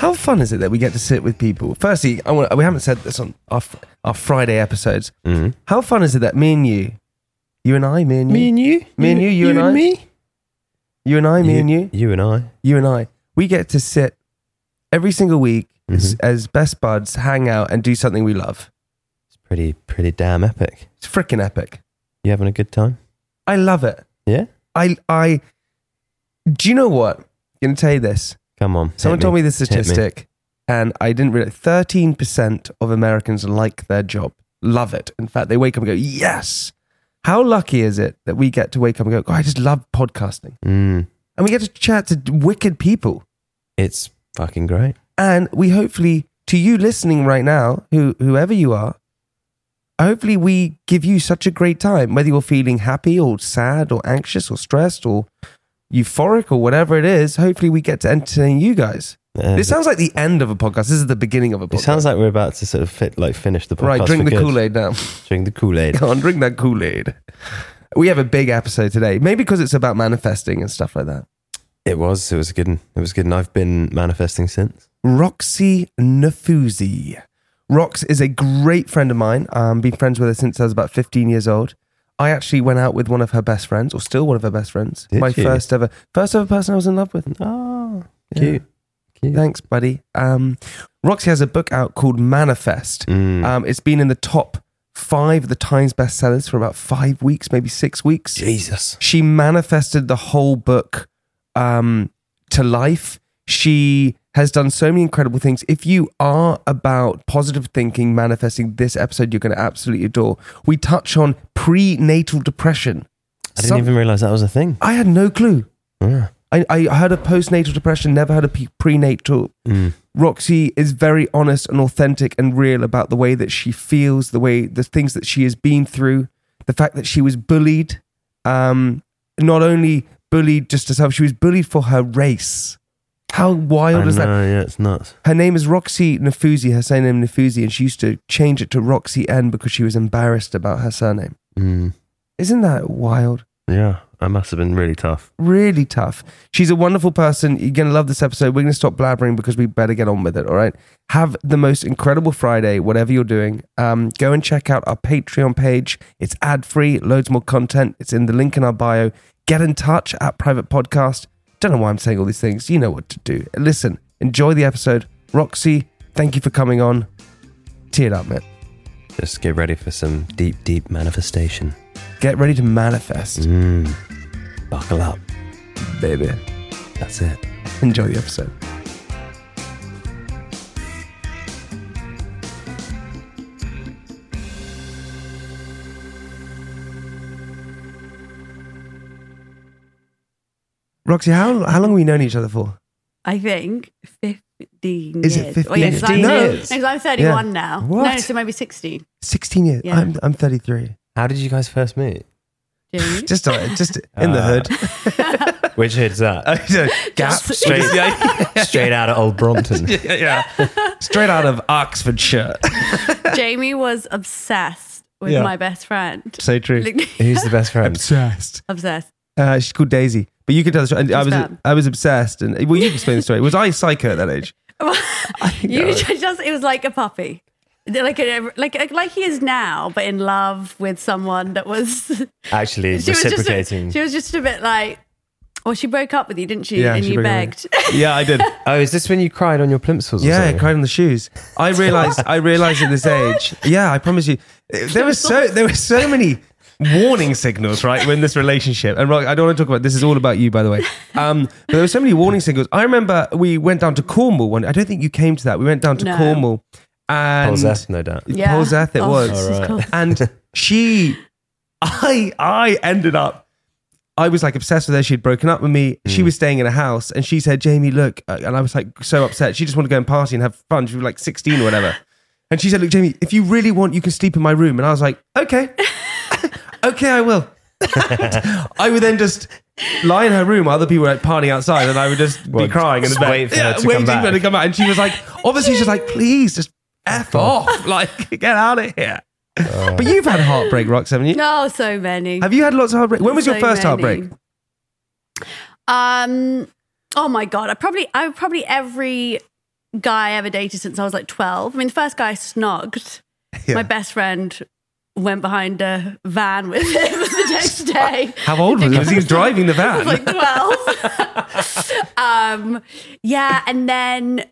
How fun is it that we get to sit with people? Firstly, I want, we haven't said this on our, our Friday episodes. How fun is it that me and you, you and I, me and you, Me and you, me and you, you, and, I, me, you and I, me and you, you and I. you and I, we get to sit every single week as, Mm-hmm. as best buds, hang out, and do something we love. It's pretty, pretty damn epic. It's freaking epic. You having a good time? I love it. Yeah. I, I, do you know what? I'm going to tell you this. Come on. Someone told me this Hit me. statistic, and I didn't realize 13% of Americans like their job, love it. In fact, they wake up and go, Yes. How lucky is it that we get to wake up and go, I just love podcasting? Mm, And we get to chat to wicked people. it's fucking great. And we hopefully, to you listening right now, who, whoever you are, hopefully we give you such a great time, whether you're feeling happy or sad or anxious or stressed or euphoric or whatever it is. Hopefully we get to entertain you guys. Uh, This sounds like the end of a podcast. This is the beginning of a podcast. It sounds like we're about to sort of fit, like finish the podcast. right. Drink the. Kool Aid now. Drink the Kool Aid. Go on, drink that Kool Aid. We have a big episode today, maybe because it's about manifesting and stuff like that. It was. It was a good. one. It was good, and I've been manifesting since. Roxie Nafousi. Rox is a great friend of mine. Um, been friends with her since I was about 15 years old. I actually went out with one of her best friends, or still one of her best friends. Did My you? first ever, first ever person I was in love with. Oh, Yeah. cute. Cute. Thanks, buddy. Um, Roxie has a book out called Manifest. Mm. Um, it's been in the top five of the Times bestsellers for about five weeks, maybe six weeks. Jesus. She manifested the whole book um, to life. She has done so many incredible things. If you are about positive thinking, manifesting, this episode you're going to absolutely adore. We touch on prenatal depression. I didn't Some- even realize that was a thing. I had no clue. Yeah. I, I heard of postnatal depression, never heard of prenatal. Mm. Roxie is very honest and authentic and real about the way that she feels, the way the things that she has been through, the fact that she was bullied. Um, not only bullied just herself, she was bullied for her race. How wild I is that? yeah, it's nuts. Her name is Roxie Nafousi, her surname Nafousi, and she used to change it to Roxie N because she was embarrassed about her surname. Mm. Isn't that wild? Yeah, that must have been really tough. really tough. She's a wonderful person. You're going to love this episode. We're going to stop blabbering because we better get on with it. All right. Have the most incredible Friday, whatever you're doing. Um, go and check out our Patreon page. It's ad free, loads more content. It's in the link in our bio. Get in touch at Private Podcast. Don't know why I'm saying all these things. You know what to do. Listen, enjoy the episode. Roxie, thank you for coming on. Tee it up, man. Just get ready for some deep, deep manifestation. Get ready to manifest. Mm. Buckle up. baby. That's it. Enjoy the episode. Roxie, how how long have we known each other for? I think 15 Is it years. 15 Well, yeah, 'cause I'm, years? no, I'm 31 Yeah. now. What? No, so maybe 16. Sixteen years. Yeah. I'm I'm thirty three. How did you guys first meet? Jamie? Just uh, just in the Uh, hood. Which hood's that? Gap Just- straight. Straight out of Old Brompton. yeah, yeah. Straight out of Oxfordshire. Jamie was obsessed with Yeah. my best friend. so true. Like, Who's the best friend? Obsessed. obsessed. Uh, she's called Daisy. But you can tell the story. And I was fab. I was obsessed, and well, you can explain the story. Was I psycho at that age? I You I was. just, it was like a puppy. Like a, like like he is now, but in love with someone that was Actually, she was just reciprocating. a, she was just a bit like well she broke up with you didn't she Yeah, and she you broke up begged Yeah, I did. oh, is this when you cried on your plimsolls? Yeah, I cried on the shoes. I realized. I realized at this age. Yeah, I promise you, there were so there were so many warning signals right when this relationship. And Rock, I don't want to talk about this. Is all about you, by the way. Um, but there were so many warning signals. I remember we went down to Cornwall. One. I don't think you came to that. We went down to No. Cornwall. And Polzeath, no doubt. yeah Polzeath it Oh, was. this is All right. cool. and she i i ended up i was like obsessed with her she'd broken up with me she was staying in a house and she said jamie look uh, and i was like so upset she just wanted to go and party and have fun she was like 16 or whatever and she said look jamie if you really want you can sleep in my room and i was like okay okay i will i would then just lie in her room while other people were like partying outside and i would just be crying in the just wait for her to waiting come for her back. to come out and she was like obviously she's like please just f off like get out of here but you've had heartbreak Rox haven't you no so many have you had lots of heartbreak? When was your So first many. heartbreak? Um. Oh my god! I probably, I probably every guy I ever dated since I was like twelve. I mean, the first guy I snogged, Yeah. my best friend went behind a van with him the next day. How old was he? Was he driving the I van? was like twelve. um. Yeah, and then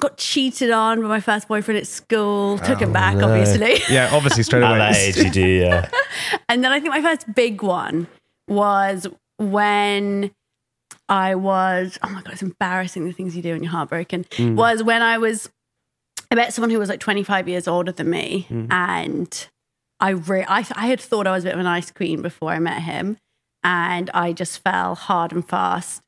got cheated on by my first boyfriend at school. Took him back, no. obviously. yeah, obviously straight At away. that age, you do, yeah. And then I think my first big one was when I was, oh my God, it's embarrassing the things you do when you're heartbroken. Was when I was, I met someone who was like 25 years older than me. And I, re- I, I had thought I was a bit of an ice queen before I met him. And I just fell hard and fast.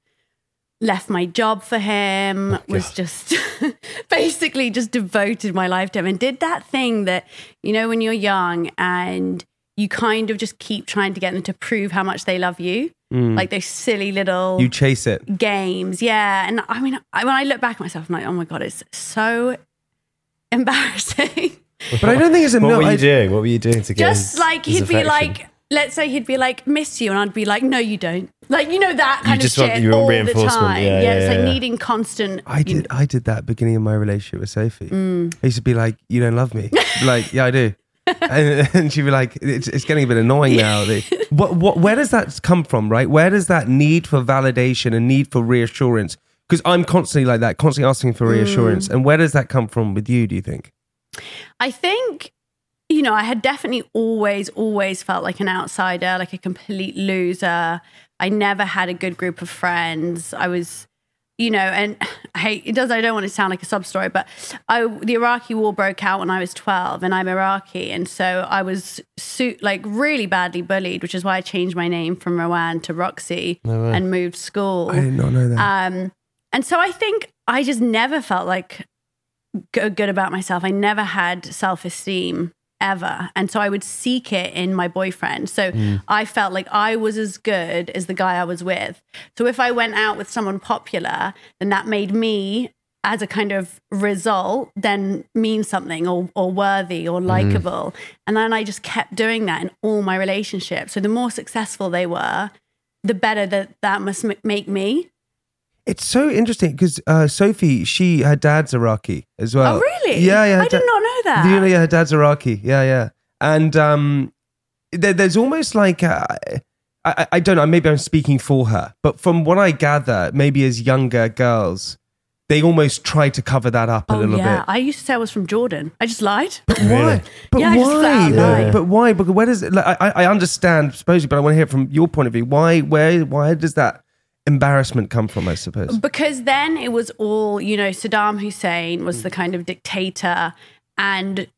Left my job for him, oh, was just basically just devoted my life to him and did that thing that, you know, when you're young and you kind of just keep trying to get them to prove how much they love you. Mm. Like those silly little You chase it. games. Yeah. And I mean, I, when I look back at myself, I'm like, oh my God, it's so embarrassing. But I don't think it's a What no. were you I- doing? What were you doing to get Just his- like he'd be like, let's say he'd be like, miss you. And I'd be like, no, you don't. Like, you know, that kind just of want- shit you want all the time. Yeah, Yeah, yeah, it's like needing constant. I you did. I did that beginning of my relationship with Sophie. Mm. I used to be like, "You don't love me." Like, yeah, I do. and, and she'd be like, it's, "It's getting a bit annoying now." What, what, where does that come from? Right? Where does that need for validation and need for reassurance? Because I'm constantly like that, constantly asking for Mm. reassurance. And where does that come from with you? Do you think? I think, you know, I had definitely always, always felt like an outsider, like a complete loser. I never had a good group of friends. I was, you know, and I hate it does. I don't want to sound like a sub story, but I the Iraqi war broke out when I was twelve, and I'm Iraqi, and so I was su- like really badly bullied, which is why I changed my name from Rowan to Roxie and moved school. I did not know that. Um, and so I think I just never felt like g- good about myself. I never had self esteem ever. And so I would seek it in my boyfriend. So mm. I felt like I was as good as the guy I was with. So if I went out with someone popular, then that made me as a kind of result then mean something or, or worthy or mm. likable and then i just kept doing that in all my relationships so the more successful they were the better that that must make me It's so interesting because uh, Sophie, she her dad's Iraqi as well. Oh, really? Yeah, yeah. her I did not know that. Do you know, yeah, her dad's Iraqi. Yeah, yeah. And um, there, there's almost like uh, I, I- I don't know. Maybe I'm speaking for her, but from what I gather, maybe as younger girls, they almost try to cover that up a Oh little yeah, bit. I used to say I was from Jordan. I just lied. But why? But Yeah, I just flat why? out lied. But why? Because where does it? Like, I, I understand supposedly, but I want to hear from your point of view. Why? Where? Why does that embarrassment come from? I suppose. Because then it was all, you know, Saddam Hussein was the kind of dictator. And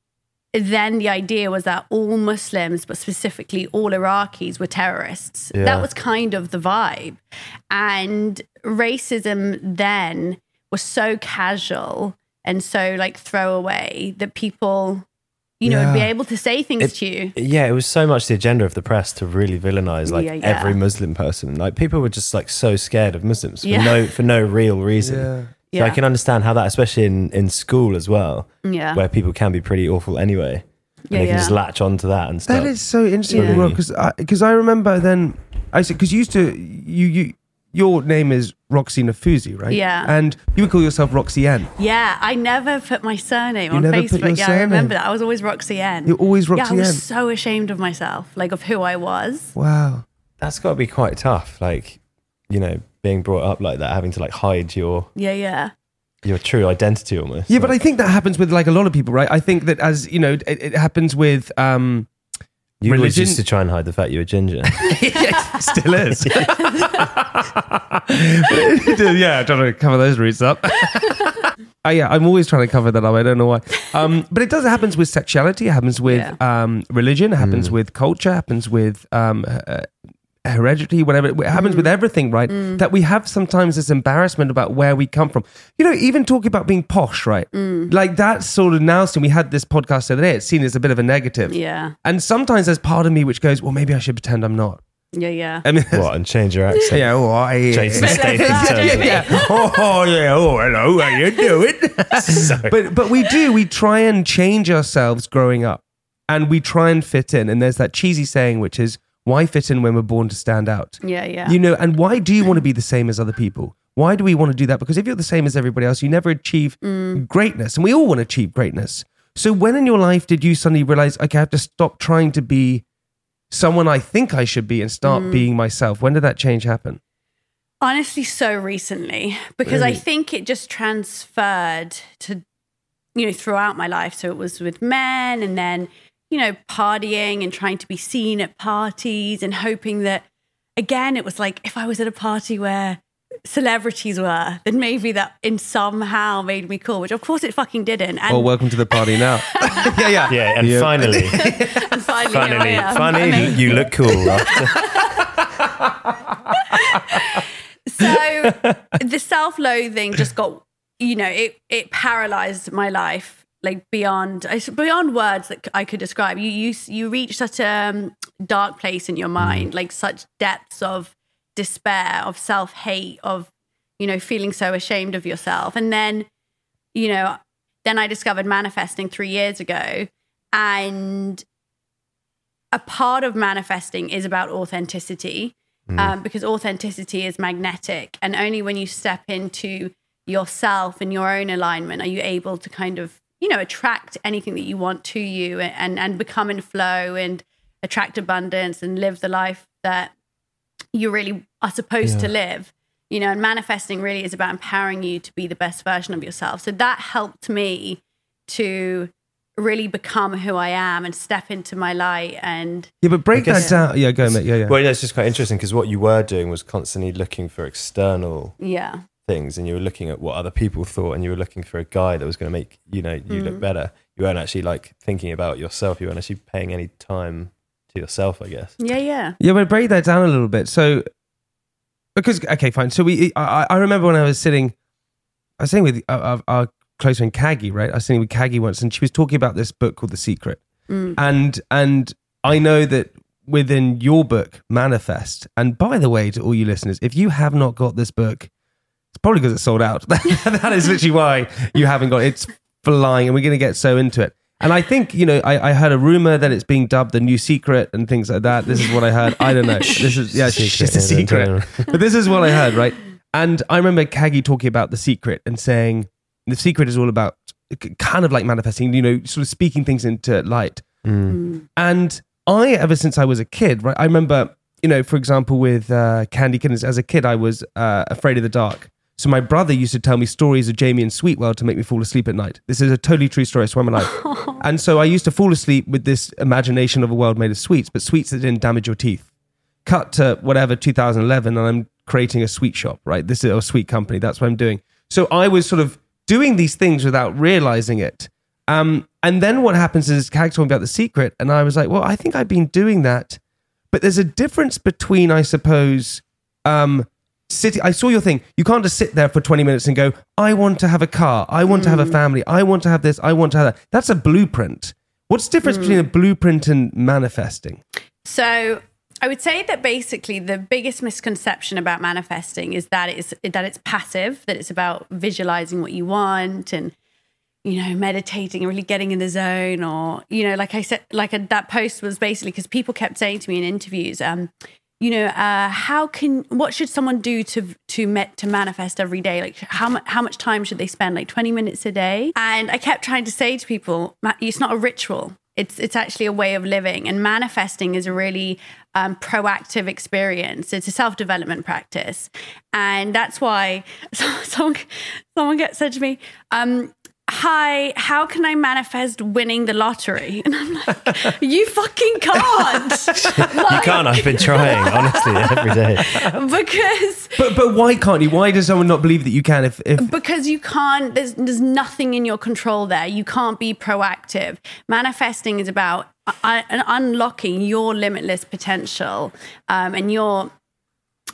then the idea was that all Muslims, but specifically all Iraqis, were terrorists. Yeah. That was kind of the vibe. And racism then was so casual and so like throwaway that people, you know, would be able to say things It- to you. Yeah, it was so much the agenda of the press to really villainize like Yeah, yeah. every Muslim person. Like people were just like so scared of Muslims for Yeah. no for no real reason. Yeah. So I can understand how that, especially in in school as well, Yeah. where people can be pretty awful anyway. And Yeah, they can yeah. just latch onto that and stuff. That is so interesting Yeah. because because I, remember then I said because you used to you you your name is Roxie Nafousi, right? Yeah. And you would call yourself Roxie N. Yeah, I never put my surname You on never put Facebook. your yeah, I remember that. I was always Roxie N. You're always Roxie N. yeah, Roxie I was N. so ashamed of myself, like of who I was. Wow. That's got to be quite tough. Like, you know, being brought up like that, having to like hide your Yeah, yeah. your true identity almost. Yeah, but I think that happens with like a lot of people, right? I think that as you know, it, it happens with um you always religion- used to try and hide the fact you were ginger. still is. yeah, I'm trying to cover those roots up. Uh, yeah, I'm always trying to cover that up. I don't know why. Um, but it does it happens with sexuality. It happens with Yeah. um, religion. It happens with culture. It happens with um, uh, heredity. Whatever. It happens with mm. everything, right? Mm. That we have sometimes this embarrassment about where we come from. You know, even talking about being posh, right? Mm. Like that sort of now. Since we had this podcast the other day, it's seen as a bit of a negative. Yeah. And sometimes there's part of me which goes, well, maybe I should pretend I'm not. Yeah, yeah. I mean, what and change your accent? yeah, oh, I, Jason But Statham like that, turns don't up. you? yeah. Oh yeah. Oh hello. How you doing? but but we do. We try and change ourselves growing up, and we try and fit in. And there's that cheesy saying, which is, "Why fit in when we're born to stand out?" Yeah, yeah. You know. And why do you want to be the same as other people? Why do we want to do that? Because if you're the same as everybody else, you never achieve mm. greatness, and we all want to achieve greatness. So when in your life did you suddenly realize, okay, I have to stop trying to be someone I think I should be and start mm. being myself? When did that change happen? Honestly, so recently because I think it just transferred to, you know, throughout my life. So it was with men and then, you know, partying and trying to be seen at parties and hoping that, again, it was like if I was at a party where celebrities were, then maybe that in somehow made me cool, which of course it fucking didn't. And Well, welcome to the party now. yeah, yeah. Yeah, and Yeah. finally, and finally, here finally, am. finally, you look cool. After. so the self-loathing just got you know it it paralyzed my life like beyond beyond words that i could describe. You you you reach such a um, dark place in your mind like such depths of despair of self-hate of you know feeling so ashamed of yourself. And then you know then i discovered manifesting 3 years ago. And a part of manifesting is about authenticity um, because authenticity is magnetic. And only when you step into yourself and your own alignment are you able to kind of, you know, attract anything that you want to you and, and become in flow and attract abundance and live the life that you really are supposed to live. You know, and manifesting really is about empowering you to be the best version of yourself. So that helped me to really become who I am and step into my light and Yeah, but break guess- that down. Yeah, go, mate. Yeah, yeah. Well, yeah, it's just quite interesting because what you were doing was constantly looking for external yeah. Things, and you were looking at what other people thought, and you were looking for a guy that was going to make you know you Mm. look better. You weren't actually like thinking about yourself. You weren't actually paying any time to yourself. I guess. Yeah, yeah. Yeah, but break that down a little bit. So, because okay, fine. So we, I, I remember when I was sitting, I was sitting with our, our, our close friend Caggie, right? I was sitting with Caggie once, and she was talking about this book called The Secret, mm. and and I know that within your book, Manifest. And by the way, to all you listeners, if you have not got this book, it's probably because it's sold out. that is literally why you haven't got it. It's flying, and we're going to get so into it. And I think, you know, I, I heard a rumor that it's being dubbed the new secret and things like that. This is what I heard. I don't know. This is, yeah, it's just a Secret, but this is what I heard, right? And I remember Caggie talking about the secret and saying the secret is all about kind of like manifesting, you know, sort of speaking things into light. And I, ever since I was a kid, right, I remember, you know, for example, with uh, Candy Kittens, as a kid, I was uh, afraid of the dark. So my brother used to tell me stories of Jamie and Sweetwell to make me fall asleep at night. This is a totally true story. I swear my life. and so I used to fall asleep with this imagination of a world made of sweets, but sweets that didn't damage your teeth. Cut to whatever 2011, and I'm creating a sweet shop. Right, this is a sweet company. That's what I'm doing. So I was sort of doing these things without realizing it. Um, and then what happens is Kag told me about the secret, and I was like, well, I think I've been doing that, but there's a difference between, I suppose, um, sitting. I saw your thing. You can't just sit there for 20 minutes and go, I want to have a car, I want to have a family, I want to have this, I want to have that. That's a blueprint. What's the difference between a blueprint and manifesting? So I would say that basically the biggest misconception about manifesting is that it's that it's passive, that it's about visualizing what you want and you know meditating and really getting in the zone or you know like I said like a, that post was basically because people kept saying to me in interviews um you know uh how can what should someone do to to met to manifest every day? Like how much how much time should they spend? Like 20 minutes a day? And I kept trying to say to people it's not a ritual. It's it's actually a way of living. And manifesting is a really um, proactive experience. It's a self-development practice. And that's why someone someone gets said to me um hi how can i manifest winning the lottery and i'm like you fucking can't You can't. I've been trying, honestly, every day. because But but why can't you? Why does someone not believe that you can? If if because you can't there's there's nothing in your control there you can't be proactive manifesting is about uh, unlocking your limitless potential um, and your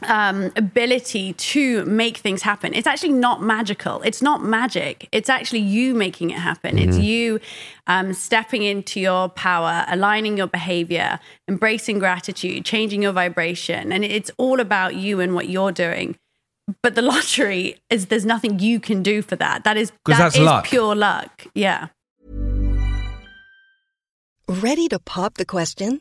um, ability to make things happen it's actually not magical it's not magic it's actually you making it happen it's you um, stepping into your power aligning your behavior embracing gratitude changing your vibration and it's all about you and what you're doing but the lottery is there's nothing you can do for that. That is 'Cause that that's is luck. pure luck. Yeah. Ready to pop the question?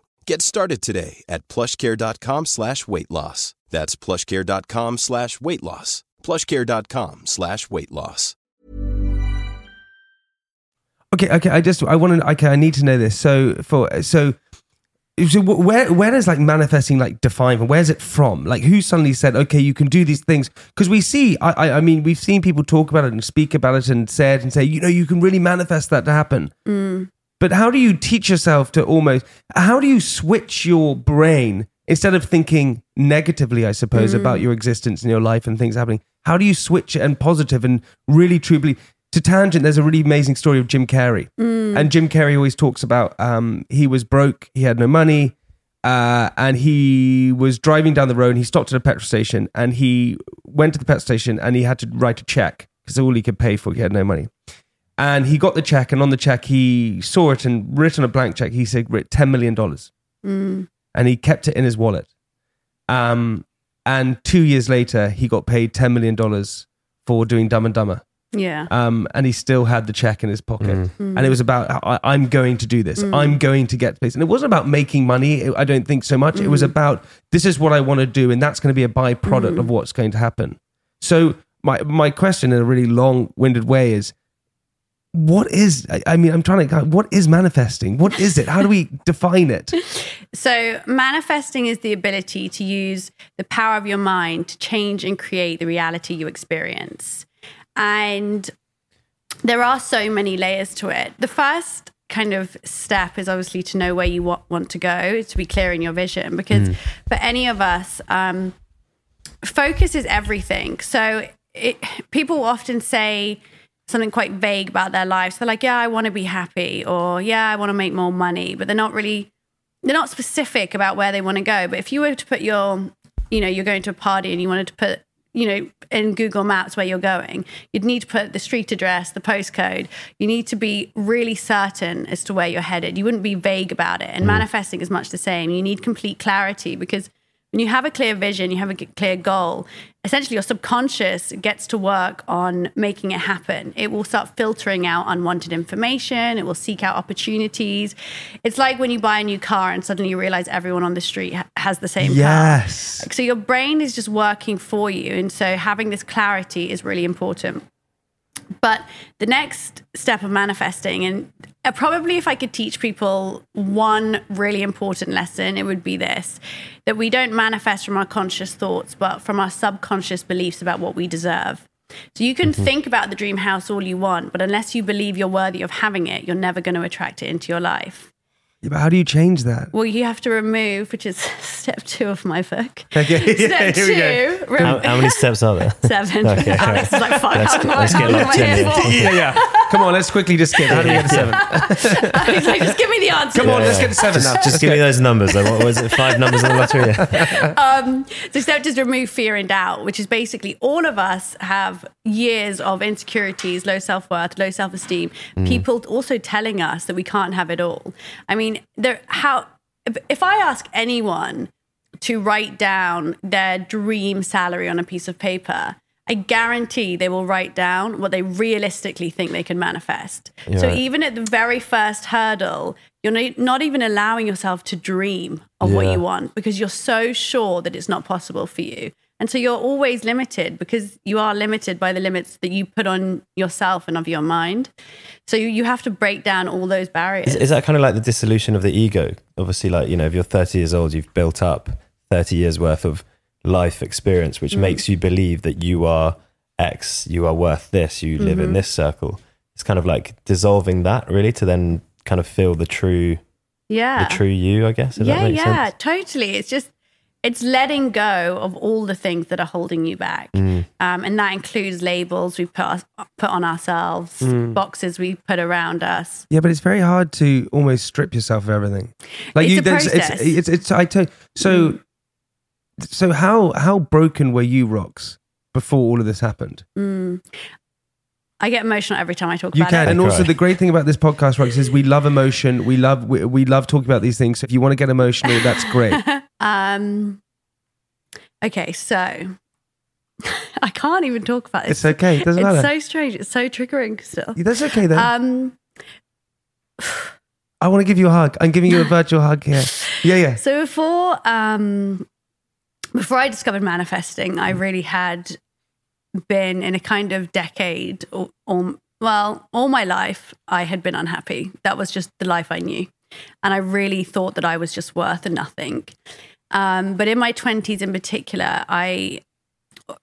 Get started today at plushcare.com slash weight loss. That's plushcare.com slash weight loss. plushcare.com slash weight loss. okay okay, I just I want to okay I need to know this. So for so. So where where does like manifesting like define from? Where's it from? Like who suddenly said, okay, you can do these things? Because we see, I, I I mean, we've seen people talk about it and speak about it and say it and say, you know, you can really manifest that to happen. Mm. But how do you teach yourself to almost? How do you switch your brain instead of thinking negatively? I suppose about your existence and your life and things happening. How do you switch it and positive and really truly? To tangent, there's a really amazing story of Jim Carrey, and Jim Carrey always talks about um, he was broke, he had no money, uh, and he was driving down the road. And he stopped at a petrol station, and he went to the petrol station, and he had to write a check because all he could pay for. He had no money. And he got the check, and on the check, he saw it and written a blank check. He said, "Writ ten million dollars," mm. and he kept it in his wallet. Um, and two years later, he got paid ten million dollars for doing Dumb and Dumber. Yeah. Um, and he still had the check in his pocket, mm. Mm. and it was about I, I'm going to do this. I'm going to get this, and it wasn't about making money. I don't think so much. It was mm-hmm. about this is what I want to do, and that's going to be a byproduct of what's going to happen. So my my question in a really long winded way is what is? I, mean, I'm trying to. What is manifesting? What is it? How do we define it? So, manifesting is the ability to use the power of your mind to change and create the reality you experience. And there are so many layers to it. The first kind of step is obviously to know where you wa- want to go, to be clear in your vision. Because for any of us, um, focus is everything. So, it, people often say, something quite vague about their lives. They're like, yeah, I want to be happy, or yeah, I want to make more money, but they're not really, they're not specific about where they want to go. But if you were to put your, you know, you're going to a party and you wanted to put, you know, in Google Maps where you're going, you'd need to put the street address, the postcode. You need to be really certain as to where you're headed. You wouldn't be vague about it. And mm. manifesting is much the same. You need complete clarity because when you have a clear vision, you have a clear goal, essentially your subconscious gets to work on making it happen. It will start filtering out unwanted information, it will seek out opportunities. It's like when you buy a new car and suddenly you realize everyone on the street ha- has the same car. Yes. So your brain is just working for you. And so having this clarity is really important. But the next step of manifesting, and uh, probably if I could teach people one really important lesson, it would be this that we don't manifest from our conscious thoughts, but from our subconscious beliefs about what we deserve. So you can think about the dream house all you want, but unless you believe you're worthy of having it, you're never going to attract it into your life. Yeah, but how do you change that? Well, you have to remove, which is step two of my book. Okay, yeah, Step here we two, go. rem- How, how many steps are there? seven. Okay, Alex is like five. Let's I'm get- like, let's get how long am I here here. yeah, yeah. Come on, let's quickly just skip. How do we get to seven? He's like, just give me the answer. Come on, Yeah, let's yeah. get to seven now. Just, just give me those numbers. Like, what was it? Five numbers in the lottery? Um, so step just remove fear and doubt, which is basically all of us have years of insecurities, low self worth, low self esteem. People also telling us that we can't have it all. I mean, there how if, I ask anyone to write down their dream salary on a piece of paper. I guarantee they will write down what they realistically think they can manifest. So even at the very first hurdle, you're not- not even allowing yourself to dream of what you want because you're so sure that it's not possible for you. And so you're always limited because you are limited by the limits that you put on yourself and of your mind. So you, you have to break down all those barriers. Is, is that kind of like the dissolution of the ego? Obviously, like, you know, if you're 30 years old, you've built up 30 years worth of life experience, which mm. makes you believe that you are X, you are worth this, you live in mm-hmm. this circle. It's kind of like dissolving that really to then kind of feel the true, yeah. the true you, I guess. Yeah, yeah, sense. totally. It's just it's letting go of all the things that are holding you back, Mm. um, and that includes labels we put us, put on ourselves, Mm. boxes we put around us. Yeah, but it's very hard to almost strip yourself of everything. Like It's you, a there's- it's, process. Mm. it's, it's, I tell you, so, so how how broken were you, Rox, before all of this happened? I get emotional every time I talk You about can, it. and also the great thing about this podcast, Rox, is we love emotion. We love we, we love talking about these things. So if you want to get emotional, that's great. Um, okay, so I can't even talk about this. It's okay. It doesn't It's matter. so strange. It's so triggering still. that's okay though. Um, I want to give you a hug. I'm giving you a virtual hug here. Yeah, yeah. So before um before I discovered manifesting, I really had been in a kind of decade or, or well, all my life I had been unhappy. That was just the life I knew. And I really thought that I was just worth nothing. Um, but in my 20s in particular, I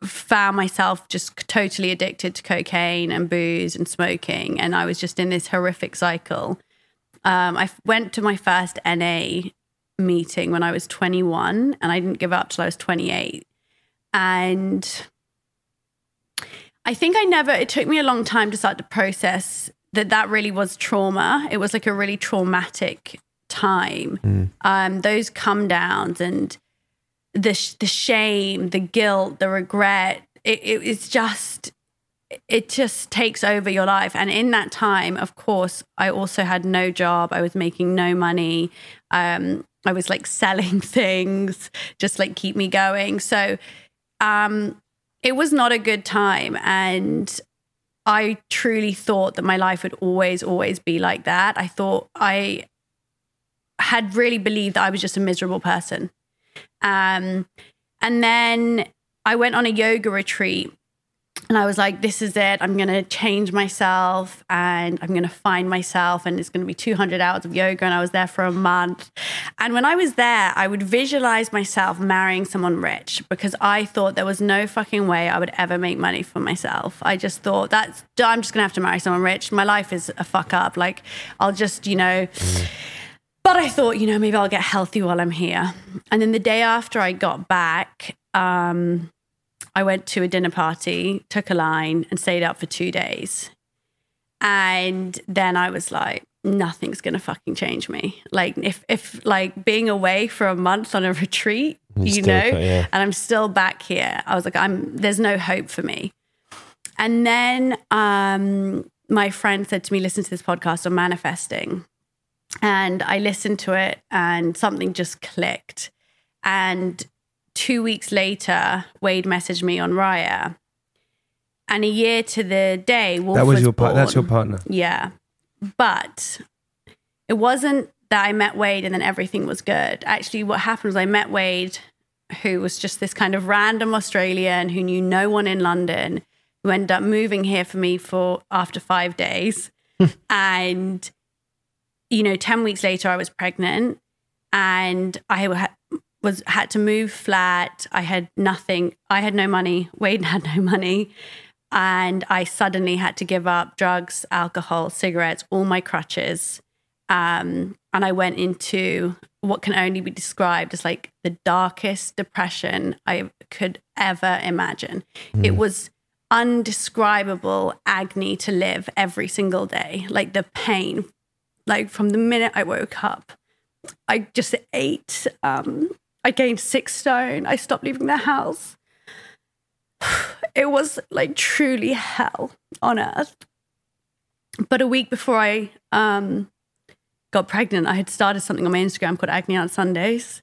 found myself just totally addicted to cocaine and booze and smoking. And I was just in this horrific cycle. Um, I went to my first NA meeting when I was 21, and I didn't give up till I was 28. And I think I never, it took me a long time to start to process that that really was trauma. It was like a really traumatic time. Um, those come downs and the, sh- the shame, the guilt, the regret, it, it, it's just, it just takes over your life. And in that time, of course, I also had no job. I was making no money. Um, I was like selling things, just like keep me going. So um, it was not a good time. And I truly thought that my life would always, always be like that. I thought I had really believed that I was just a miserable person. Um, and then I went on a yoga retreat And I was like, this is it. I'm going to change myself and I'm going to find myself. And it's going to be 200 hours of yoga. And I was there for a month. And when I was there, I would visualize myself marrying someone rich because I thought there was no fucking way I would ever make money for myself. I just thought that's, I'm just going to have to marry someone rich. My life is a fuck up. Like, I'll just, you know. But I thought, you know, maybe I'll get healthy while I'm here. And then the day after I got back, um, I went to a dinner party, took a line, and stayed up for two days. And then I was like, nothing's gonna fucking change me. Like if if like being away for a month on a retreat, You know, yeah. and I'm still back here. I was like, I'm there's no hope for me. And then um my friend said to me, listen to this podcast on manifesting. And I listened to it and something just clicked. And two weeks later, Wade messaged me on Raya. And a year to the day, Wolf that was was your part. That's your partner. Yeah. But it wasn't that I met Wade and then everything was good. Actually, what happened was I met Wade, who was just this kind of random Australian who knew no one in London, who ended up moving here for me for after five days. and, you know, 10 weeks later, I was pregnant and I was had to move flat. I had nothing. I had no money. Wade had no money. And I suddenly had to give up drugs, alcohol, cigarettes, all my crutches. Um, and I went into what can only be described as like the darkest depression I could ever imagine. It was undescribable agony to live every single day, like the pain, like from the minute I woke up. I just ate. Um, I gained six stone. I stopped leaving the house. It was like truly hell on earth. But a week before I um, got pregnant, I had started something on my Instagram called Agony on Sundays.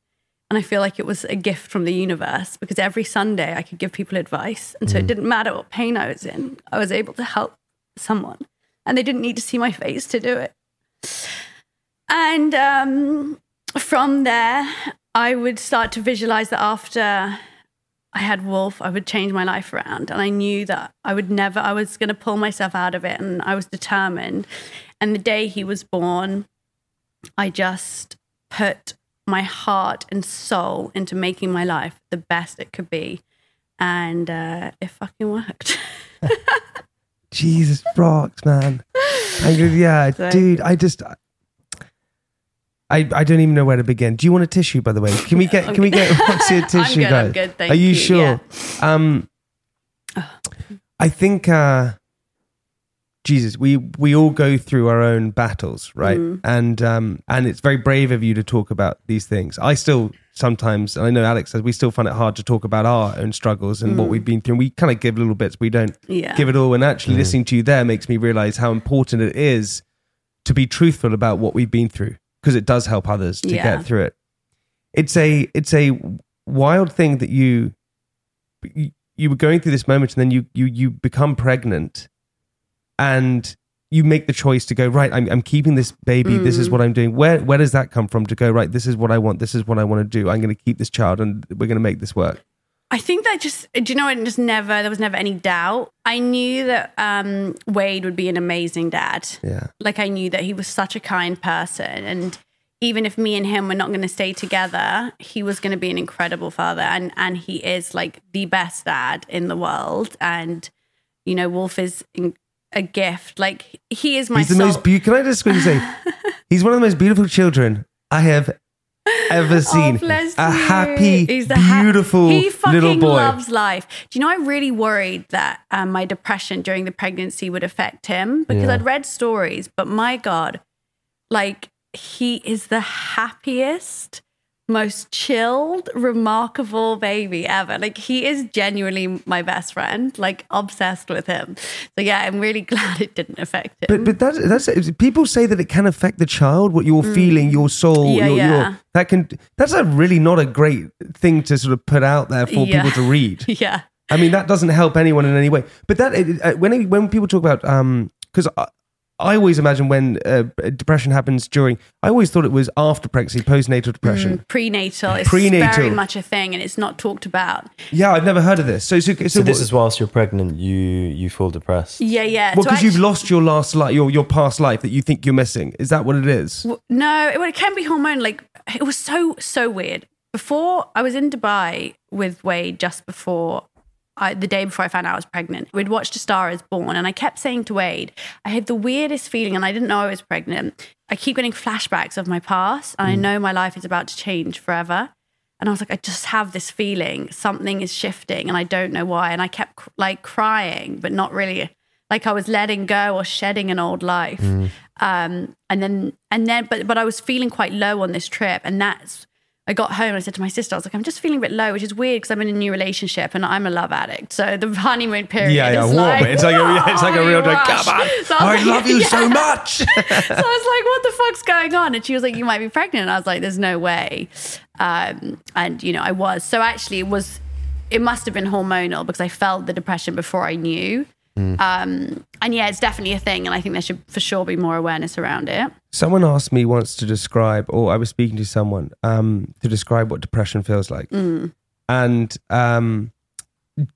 And I feel like it was a gift from the universe because every Sunday I could give people advice. And so it didn't matter what pain I was in, I was able to help someone. And they didn't need to see my face to do it. And um, from there, I would start to visualize that after I had Wolf, I would change my life around. And I knew that I would never, I was going to pull myself out of it. And I was determined. And the day he was born, I just put my heart and soul into making my life the best it could be. And uh, it fucking worked. Jesus Rox, man. I, yeah, So- dude, I just. I, I don't even know where to begin. Do you want a tissue, by the way? Can we get can we get what's your I'm tissue, good, guys? I'm good, thank Are you, you, sure? Um, I think uh, Jesus, we we all go through our own battles, right? Mm. And um, and it's very brave of you to talk about these things. I still sometimes, and I know Alex says we still find it hard to talk about our own struggles and what we've been through. And we kind of give little bits, we don't Mm. Yeah. give it all. And actually, listening to you there makes me realize how important it is to be truthful about what we've been through because it does help others to Yeah. get through it. It's a it's a wild thing that you you, you were going through this moment and then you you you become pregnant and you make the choice to go right I'm, I'm keeping this baby this Mm. is what i'm doing where where does that come from to go right this is what i want this is what i want to do i'm going to keep this child and we're going to make this work I think that just, do you know, it just never, there was never any doubt. I knew that um, Wade would be an amazing dad. yeah Like I knew that he was such a kind person. And even if me and him were not going to stay together, he was going to be an incredible father. And, and he is like the best dad in the world. And, you know, Wolf is in, a gift. Like he is my he's the soul. most beautiful can i just quickly say he's one of the most beautiful children i have ever seen Oh, a you. happy He's the ha- beautiful he fucking little boy loves life. Do you know? I really worried that um, my depression during the pregnancy would affect him because Yeah. I'd read stories, but my God, like he is the happiest, most chilled, remarkable baby ever. Like he is genuinely my best friend. Like obsessed with him. So yeah, I'm really glad it didn't affect him. But but that's that's people say that it can affect the child, what you're feeling, your soul, Mm. Yeah, your, yeah. your that can that's a really not a great thing to sort of put out there for Yeah. people to read. yeah. I mean that doesn't help anyone in any way. But that uh, when when people talk about um because I always imagine when uh, depression happens during. I always thought it was after pregnancy, postnatal depression. Mm, prenatal. It's Prenatal. very much a thing, and it's not talked about. Yeah, I've never heard of this. So, so, so, So this what- is whilst you're pregnant, you you fall depressed. Yeah, yeah. well, So because you've lost your last life, your your past life that you think you're missing. Is that what it is? W- No, it, well, it can be hormonal. Like it was so so weird. Before I was in Dubai with Wade, just before I, the day before I found out I was pregnant, we'd watched A Star Is Born, and I kept saying to Wade, I had the weirdest feeling, and I didn't know I was pregnant. I keep getting flashbacks of my past, and I know my life is about to change forever. And I was like, I just have this feeling something is shifting, and I don't know why. And I kept like crying, but not really. Like I was letting go or shedding an old life. Um, and then, and then, but but I was feeling quite low on this trip, and that's. I got home and I said to my sister, I was like, I'm just feeling a bit low, which is weird because I'm in a new relationship and I'm a love addict. So the honeymoon period Yeah, yeah, warm. like, It's like a- yeah, it's like a real like, come on, So I was love you so much. so I was like, what the fuck's going on? And she was like, you might be pregnant. And I was like, there's no way. Um, and, you know, I was. So actually, it was, it must have been hormonal because I felt the depression before I knew. Um, and yeah, it's definitely a thing. And I think there should for sure be more awareness around it. Someone asked me once to describe, or I was speaking to someone um, to describe what depression feels like. And um,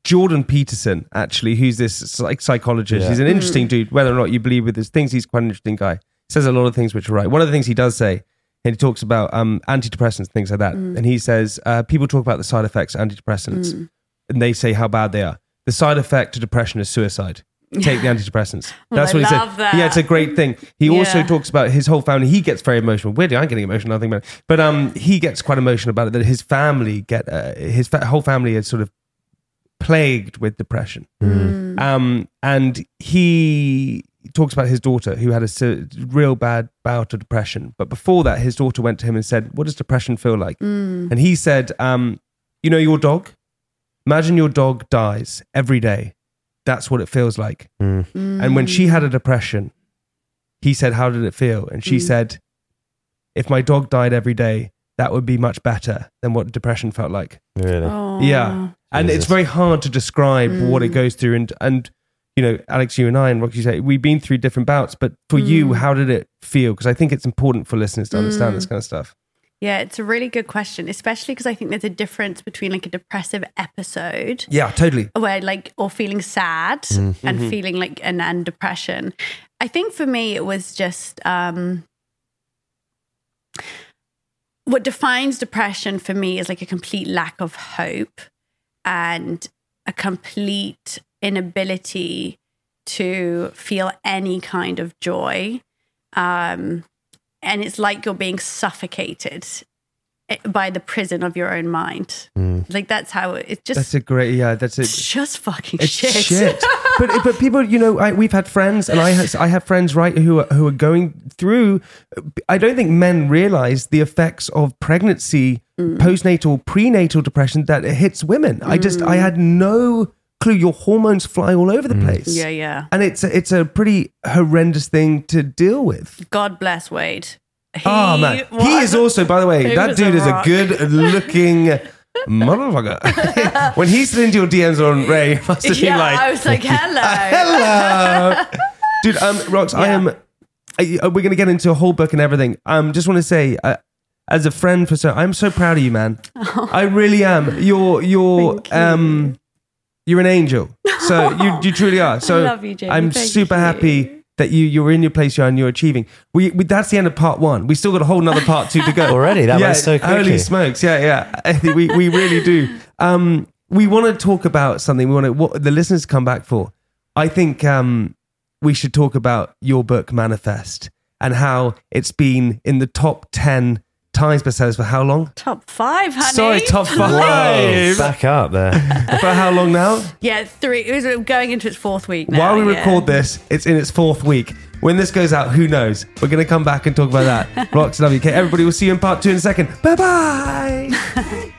Jordan Peterson, actually, who's this psych- psychologist, Yeah. he's an interesting dude, whether or not you believe with his things, he's quite an interesting guy. Says a lot of things which are right. One of the things he does say, and he talks about um, antidepressants, things like that. And he says, uh, people talk about the side effects of antidepressants, and they say how bad they are. The side effect to depression is suicide. Take the antidepressants. That's I what he love said. that. Yeah, it's a great thing. He also talks about his whole family. He gets very emotional. Weirdly, I'm getting emotional. Nothing about it, but um, he gets quite emotional about it. That his family get uh, his fa- whole family is sort of plagued with depression. Um, and he talks about his daughter who had a se- real bad bout of depression. But before that, his daughter went to him and said, "What does depression feel like?" And he said, um, "You know your dog. Imagine your dog dies every day. That's what it feels like." Hmm. And when she had a mm. depression, he said, How did it feel? And she mm. said, If my dog died every day, that would be much better than what depression felt like. Really? Yeah. And it's very hard to describe what it mm. goes through. And, and, you know, Alex, you and I, and Roxie say, we've been through different bouts, but for you, how did it feel? Because I think it's important for listeners to understand this kind of stuff. Yeah, it's a really good question, especially because I think there's a difference between like a depressive episode Yeah, totally. where like or feeling sad and feeling like and, and depression. I think for me it was just um what defines depression for me is like a complete lack of hope and a complete inability to feel any kind of joy. Um, and it's like you're being suffocated eh, by the prison of your own mind. Mm. Like that's how it, it's just That's a great, yeah, that's it. just fucking It's shit. shit. but but people, you know, I, we've had friends, and I have, I have friends right who are, who are going through. I don't think men realize the effects of pregnancy, mm. postnatal, prenatal depression that it hits women. I just I mm. had no clue. Your hormones fly all over the place. yeah, yeah. and it's a, it's a pretty horrendous thing to deal with. God bless Wade. He oh man, he is also, by the way, that dude a is a good looking. Motherfucker. when he slid into your DMs on Ray, it must have been like, I was like, hello. Hello, dude. Um, Rox, I Yeah. am. I, uh, we're gonna get into a whole book and everything. Um, just want to say, uh, as a friend for so, I'm so proud of you, man. I really am. Your your you're you. um, you're an angel. So you you truly are. So love you, Jamie. I'm Thank super you. happy that you you're in your place you are and you're achieving. We, we that's the end of part one. We still got a whole nother part two to go. Already? That yeah, went so Holy smokes! Yeah, yeah. We we really do. Um, we want to talk about something. We want to what the listeners come back for. I think um, we should talk about your book Manifest and how it's been in the top ten times bestsellers for how long? Top five, honey. Sorry, top five. Back up there. for how long now? Yeah, three. It was uh, going into its fourth week now. While we yeah. record this, it's in its fourth week. When this goes out, who knows? We're going to come back and talk about that. Rox, love you. Okay, everybody, we'll see you in part two in a second. Bye bye.